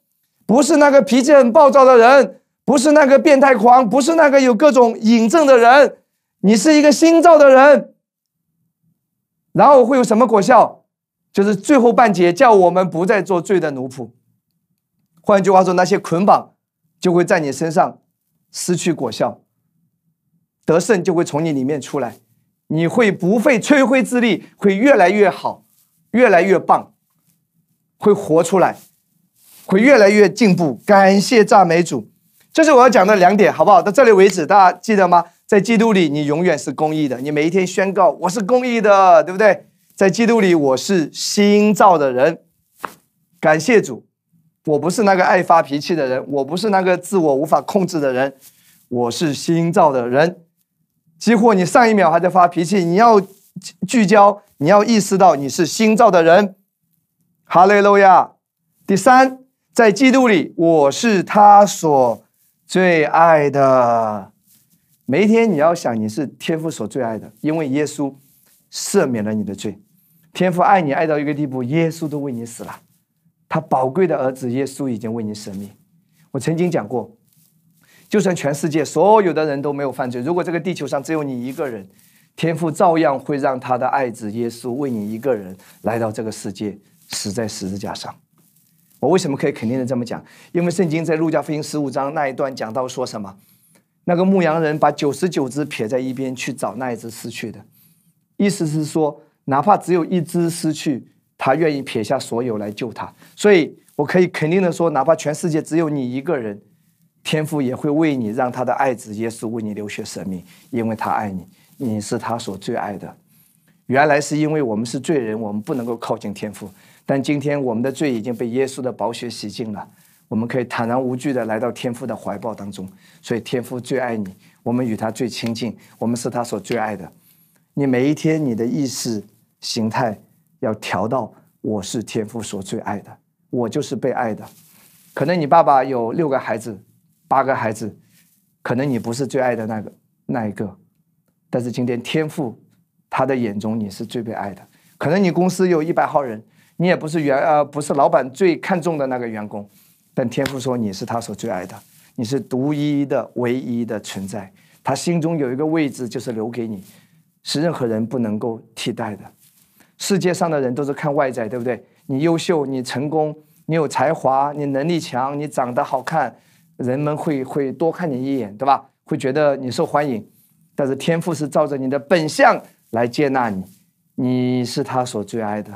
不是那个脾气很暴躁的人，不是那个变态狂，不是那个有各种瘾症的人，你是一个新造的人。然后会有什么果效？就是最后半节叫我们不再做罪的奴仆。换句话说，那些捆绑就会在你身上失去果效，得胜就会从你里面出来。你会不费吹灰之力，会越来越好，越来越棒，会活出来，会越来越进步。感谢赞美主，这是我要讲的两点，好不好？到这里为止，大家记得吗？在基督里，你永远是公义的。你每一天宣告我是公义的，对不对？在基督里，我是新造的人。感谢主，我不是那个爱发脾气的人，我不是那个自我无法控制的人，我是新造的人。几乎你上一秒还在发脾气，你要聚焦，你要意识到你是新造的人。哈利路亚。第三，在基督里，我是他所最爱的。每一天，你要想你是天父所最爱的，因为耶稣赦免了你的罪。天父爱你爱到一个地步，耶稣都为你死了。他宝贵的儿子耶稣已经为你舍命。我曾经讲过，就算全世界所有的人都没有犯罪，如果这个地球上只有你一个人，天父照样会让他的爱子耶稣为你一个人来到这个世界，死在十字架上。我为什么可以肯定的这么讲？因为圣经在路加福音十五章那一段讲到说什么？那个牧羊人把九十九只撇在一边去找那一只失去的，意思是说，哪怕只有一只失去，他愿意撇下所有来救他。所以我可以肯定的说，哪怕全世界只有你一个人，天父也会为你让他的爱子耶稣为你流血舍命，因为他爱你，你是他所最爱的。原来是因为我们是罪人，我们不能够靠近天父，但今天我们的罪已经被耶稣的宝血洗净了。我们可以坦然无惧的来到天父的怀抱当中，所以天父最爱你，我们与他最亲近，我们是他所最爱的。你每一天你的意识形态要调到我是天父所最爱的，我就是被爱的。可能你爸爸有六个孩子、八个孩子，可能你不是最爱的那个那一个，但是今天天父他的眼中你是最被爱的。可能你公司有一百号人，你也不是员呃不是老板最看重的那个员工。但天父说你是他所最爱的，你是独一的、唯一的存在。他心中有一个位置，就是留给你，是任何人不能够替代的。世界上的人都是看外在，对不对？你优秀，你成功，你有才华，你能力强，你长得好看，人们会会多看你一眼，对吧？会觉得你受欢迎。但是天赋是照着你的本相来接纳你，你是他所最爱的。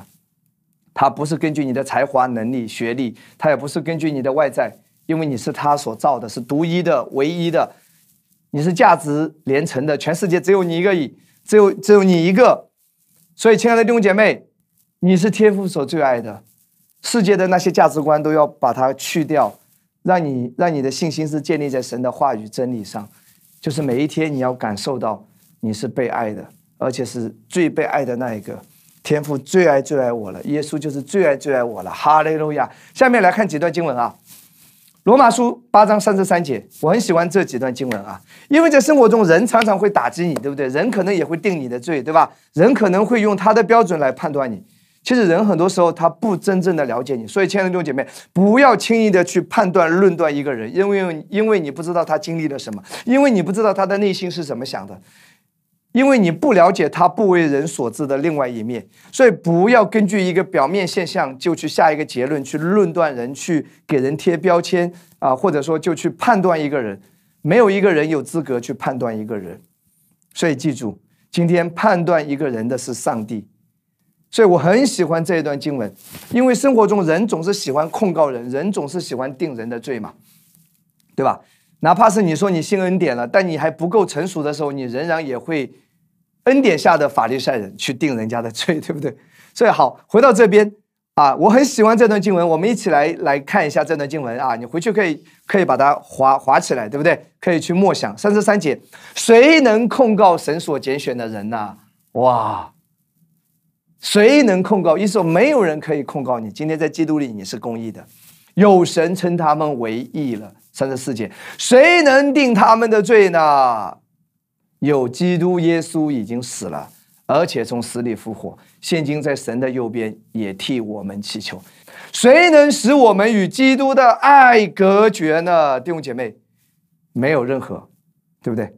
他不是根据你的才华、能力、学历，他也不是根据你的外在，因为你是他所造的，是独一的、唯一的，你是价值连城的，全世界只有你一个，只有只有你一个。所以，亲爱的弟兄姐妹，你是天父所最爱的，世界的那些价值观都要把它去掉，让你让你的信心是建立在神的话语真理上，就是每一天你要感受到你是被爱的，而且是最被爱的那一个。天父最爱最爱我了，耶稣就是最爱最爱我了，哈利路亚！下面来看几段经文啊，《罗马书》八章三十三节，我很喜欢这几段经文啊，因为在生活中人常常会打击你，对不对？人可能也会定你的罪，对吧？人可能会用他的标准来判断你。其实人很多时候他不真正的了解你，所以亲爱的弟兄姐妹，不要轻易的去判断论断一个人，因为因为你不知道他经历了什么，因为你不知道他的内心是怎么想的。因为你不了解他不为人所知的另外一面，所以不要根据一个表面现象就去下一个结论，去论断人，去给人贴标签啊，或者说就去判断一个人。没有一个人有资格去判断一个人。所以记住，今天判断一个人的是上帝，所以我很喜欢这一段经文，因为生活中人总是喜欢控告人，人总是喜欢定人的罪嘛，对吧？哪怕是你说你信恩典了，但你还不够成熟的时候，你仍然也会恩典下的法利赛人去定人家的罪，对不对？所以好，回到这边啊，我很喜欢这段经文，我们一起来来看一下这段经文啊，你回去可以可以把它划划起来，对不对？可以去默想三十三节，谁能控告神所拣选的人呢？哇！谁能控告？意思说没有人可以控告你。今天在基督里你是公义的，有神称他们为义了。三十四节，谁能定他们的罪呢？有基督耶稣已经死了，而且从死里复活，现今在神的右边，也替我们祈求。谁能使我们与基督的爱隔绝呢？弟兄姐妹，没有任何，对不对？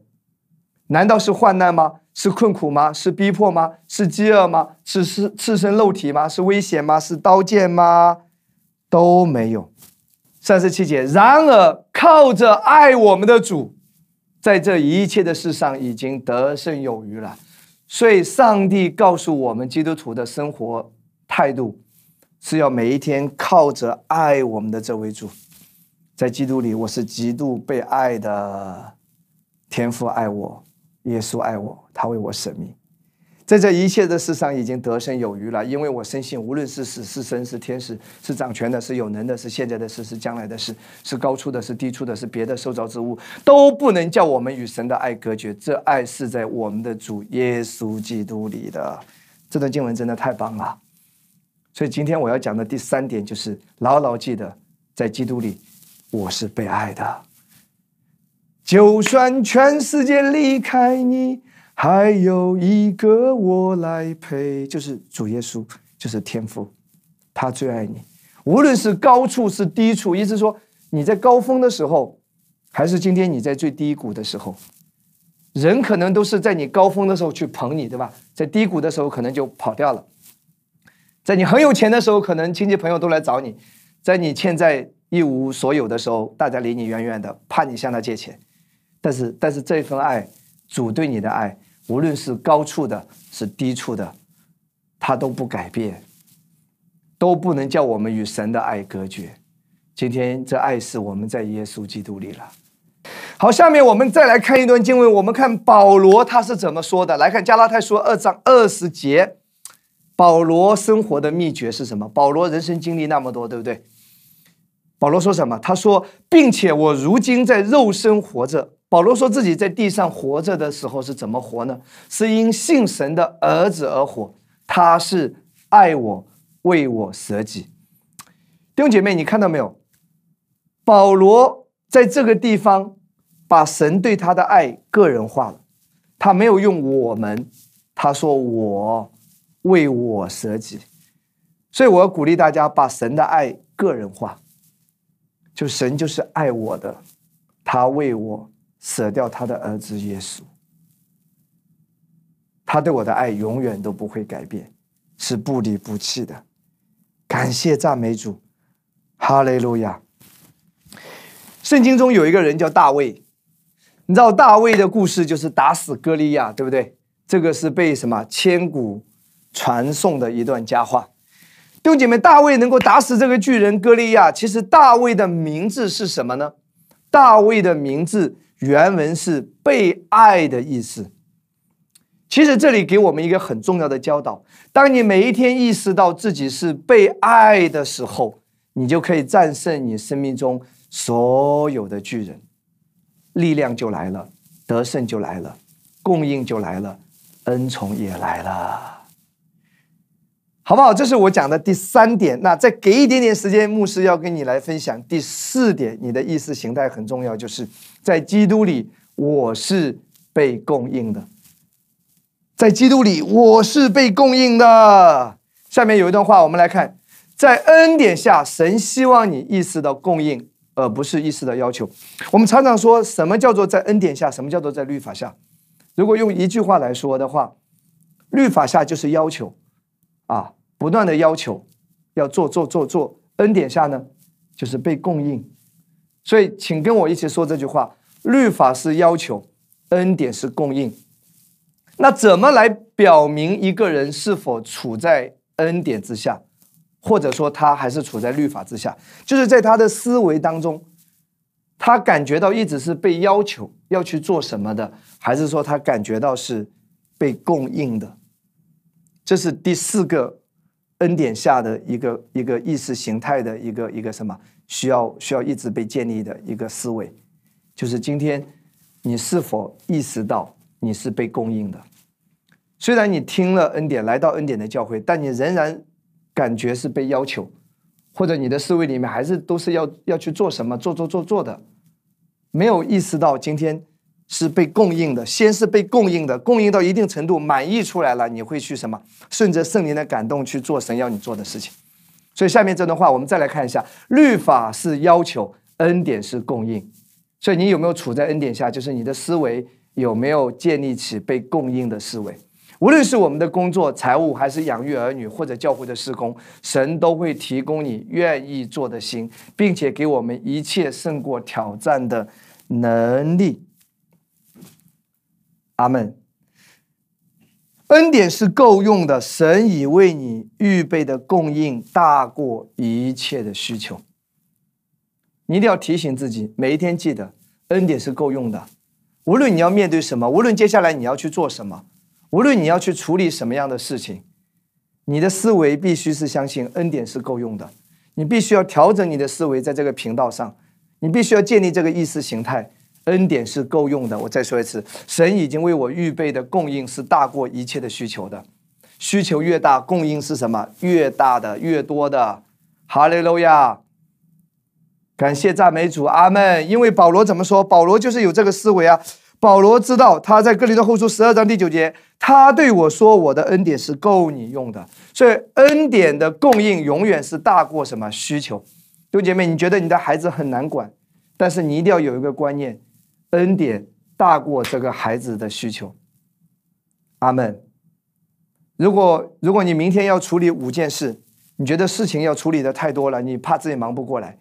难道是患难吗？是困苦吗？是逼迫吗？是饥饿吗？是是赤身肉体吗？是危险吗？是刀剑吗？都没有。三十七节。然而靠着爱我们的主，在这一切的事上已经得胜有余了。所以，上帝告诉我们基督徒的生活态度，是要每一天靠着爱我们的这位主，在基督里，我是极度被爱的。天父爱我。耶稣爱我，他为我舍命，在这一切的事上已经得胜有余了。因为我深信，无论是死是生是天使，是掌权的，是有能的，是现在的事，是将来的事，是高处的，是低处的，是别的受造之物，都不能叫我们与神的爱隔绝。这爱是在我们的主耶稣基督里的。这段经文真的太棒了。所以今天我要讲的第三点就是：牢牢记得，在基督里，我是被爱的。就算全世界离开你，还有一个我来陪，就是主耶稣，就是天父，他最爱你。无论是高处是低处，意思说你在高峰的时候，还是今天你在最低谷的时候，人可能都是在你高峰的时候去捧你，对吧？在低谷的时候可能就跑掉了。在你很有钱的时候，可能亲戚朋友都来找你；在你欠债一无所有的时候，大家离你远远的，怕你向他借钱。但是，但是这份爱，主对你的爱，无论是高处的，是低处的，他都不改变，都不能叫我们与神的爱隔绝。今天这爱是我们在耶稣基督里了。好，下面我们再来看一段经文，我们看保罗他是怎么说的。来看加拉太书二章二十节，保罗生活的秘诀是什么？保罗人生经历那么多，对不对？保罗说什么？他说，并且我如今在肉身活着。保罗说自己在地上活着的时候是怎么活呢？是因信神的儿子而活。他是爱我，为我舍己。弟兄姐妹，你看到没有？保罗在这个地方把神对他的爱个人化了。他没有用我们，他说我为我舍己。所以我要鼓励大家把神的爱个人化，就神就是爱我的，他为我。舍掉他的儿子耶稣，他对我的爱永远都不会改变，是不离不弃的。感谢赞美主，哈利路亚。圣经中有一个人叫大卫，你知道大卫的故事就是打死歌利亚，对不对？这个是被什么千古传颂的一段佳话。弟兄姐妹，大卫能够打死这个巨人歌利亚，其实大卫的名字是什么呢？大卫的名字。原文是被爱的意思。其实这里给我们一个很重要的教导：当你每一天意识到自己是被爱的时候，你就可以战胜你生命中所有的巨人，力量就来了，得胜就来了，供应就来了，恩宠也来了。好不好？这是我讲的第三点。那再给一点点时间，牧师要跟你来分享第四点。你的意识形态很重要，就是在基督里我是被供应的。在基督里我是被供应的。下面有一段话，我们来看：在恩典下，神希望你意识到供应，而不是意识到要求。我们常常说什么叫做在恩典下？什么叫做在律法下？如果用一句话来说的话，律法下就是要求啊。不断的要求要做做做做，恩典下呢，就是被供应。所以，请跟我一起说这句话：律法是要求，恩典是供应。那怎么来表明一个人是否处在恩典之下，或者说他还是处在律法之下，就是在他的思维当中，他感觉到一直是被要求要去做什么的，还是说他感觉到是被供应的？这是第四个恩典下的一个一个意识形态的一个一个什么需要需要一直被建立的一个思维，就是今天你是否意识到你是被供应的？虽然你听了恩典来到恩典的教会，但你仍然感觉是被要求，或者你的思维里面还是都是要要去做什么做做做做的，没有意识到今天是被供应的，先是被供应的，供应到一定程度满意出来了，你会去什么顺着圣灵的感动去做神要你做的事情。所以下面这段话我们再来看一下：律法是要求，恩典是供应。所以你有没有处在恩典下？就是你的思维有没有建立起被供应的思维？无论是我们的工作、财务，还是养育儿女，或者教会的施工，神都会提供你愿意做的心，并且给我们一切胜过挑战的能力。阿门。恩典是够用的，神已为你预备的供应大过一切的需求。你一定要提醒自己，每一天记得，恩典是够用的。无论你要面对什么，无论接下来你要去做什么。无论你要去处理什么样的事情，你的思维必须是相信恩典是够用的。你必须要调整你的思维，在这个频道上，你必须要建立这个意识形态：恩典是够用的。我再说一次，神已经为我预备的供应是大过一切的需求的。需求越大，供应是什么？越大的，越多的。哈利路亚！感谢赞美主，阿门。因为保罗怎么说？保罗就是有这个思维啊。保罗知道他在哥林多后书十二章第九节，他对我说：“我的恩典是够你用的。”所以恩典的供应永远是大过什么需求。弟兄姐妹，你觉得你的孩子很难管，但是你一定要有一个观念：恩典大过这个孩子的需求。阿门。如果如果你明天要处理五件事，你觉得事情要处理的太多了，你怕自己忙不过来。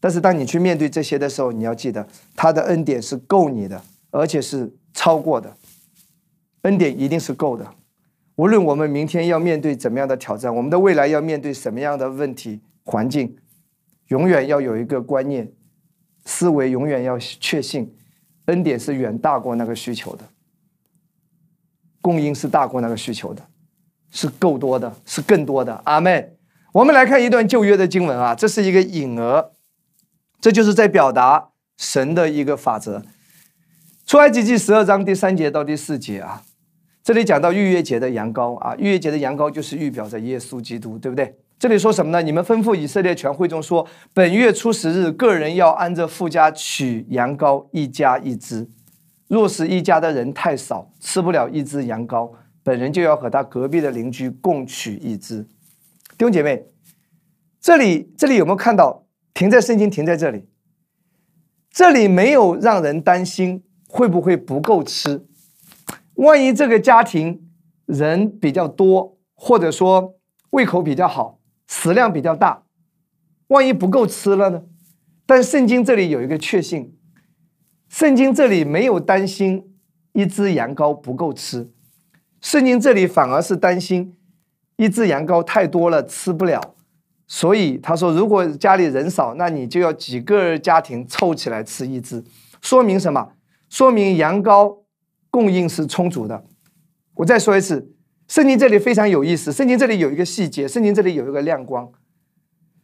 但是当你去面对这些的时候，你要记得，他的恩典是够你的。而且是超过的，恩典一定是够的。无论我们明天要面对怎么样的挑战，我们的未来要面对什么样的问题环境，永远要有一个观念思维，永远要确信，恩典是远大过那个需求的，供应是大过那个需求的，是够多的，是更多的。阿妹，我们来看一段旧约的经文啊，这是一个引儿，这就是在表达神的一个法则。出埃及记十二章第三节到第四节啊，这里讲到逾越节的羊羔啊，逾越节的羊羔就是预表着耶稣基督，对不对？这里说什么呢？你们吩咐以色列全会众说：本月初十日，个人要按着富家取羊羔一家一只。若是一家的人太少，吃不了一只羊羔，本人就要和他隔壁的邻居共取一只。弟兄姐妹，这里这里有没有看到？停在圣经，停在这里，这里没有让人担心。会不会不够吃？万一这个家庭人比较多，或者说胃口比较好，食量比较大，万一不够吃了呢？但圣经这里有一个确信，圣经这里没有担心一只羊羔不够吃，圣经这里反而是担心一只羊羔太多了吃不了，所以他说，如果家里人少，那你就要几个家庭凑起来吃一只，说明什么？说明羊羔供应是充足的。我再说一次，圣经这里非常有意思。圣经这里有一个细节，圣经这里有一个亮光。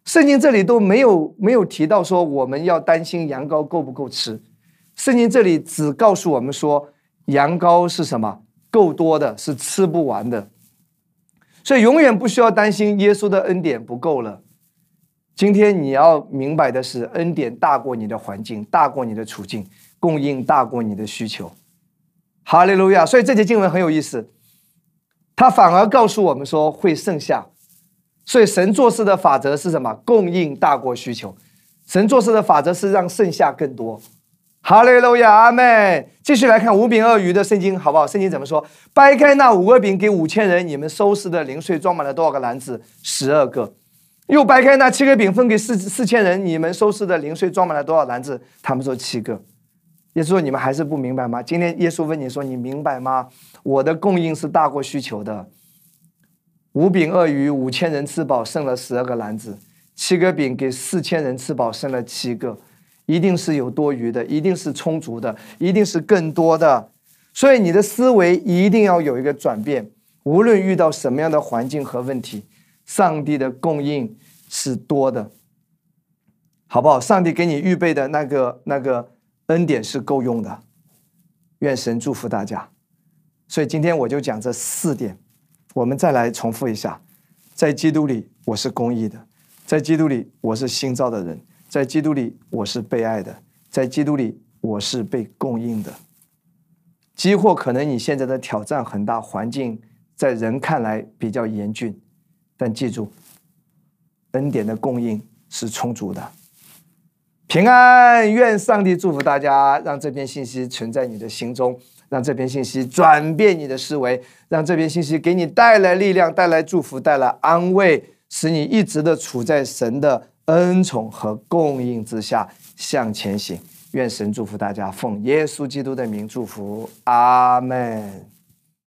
圣经这里都没有没有提到说我们要担心羊羔够不够吃。圣经这里只告诉我们说，羊羔是什么？够多的，是吃不完的。所以永远不需要担心耶稣的恩典不够了。今天你要明白的是，恩典大过你的环境，大过你的处境。供应大过你的需求，哈利路亚！所以这节经文很有意思，他反而告诉我们说会剩下。所以神做事的法则是什么？供应大过需求。神做事的法则是让剩下更多。哈利路亚，阿妹。继续来看五饼二鱼的圣经，好不好？圣经怎么说？掰开那五个饼给五千人，你们收拾的零碎装满了多少个篮子？十二个。又掰开那七个饼分给四四千人，你们收拾的零碎装满了多少篮子？他们说七个。耶稣说：“你们还是不明白吗？今天耶稣问你说：‘你明白吗？’我的供应是大过需求的。五饼二鱼，五千人吃饱，剩了十二个篮子；七个饼给四千人吃饱，剩了七个，一定是有多余的，一定是充足的，一定是更多的。所以你的思维一定要有一个转变。无论遇到什么样的环境和问题，上帝的供应是多的，好不好？上帝给你预备的那个那个恩典是够用的。愿神祝福大家。所以今天我就讲这四点。我们再来重复一下：在基督里我是公义的；在基督里我是新造的人；在基督里我是被爱的；在基督里我是被供应的。几乎可能你现在的挑战很大，环境在人看来比较严峻，但记住，恩典的供应是充足的。平安，愿上帝祝福大家，让这篇信息存在你的心中。让这篇信息转变你的思维，让这篇信息给你带来力量、带来祝福、带来安慰，使你一直的处在神的恩宠和供应之下向前行。愿神祝福大家，奉耶稣基督的名祝福，阿门。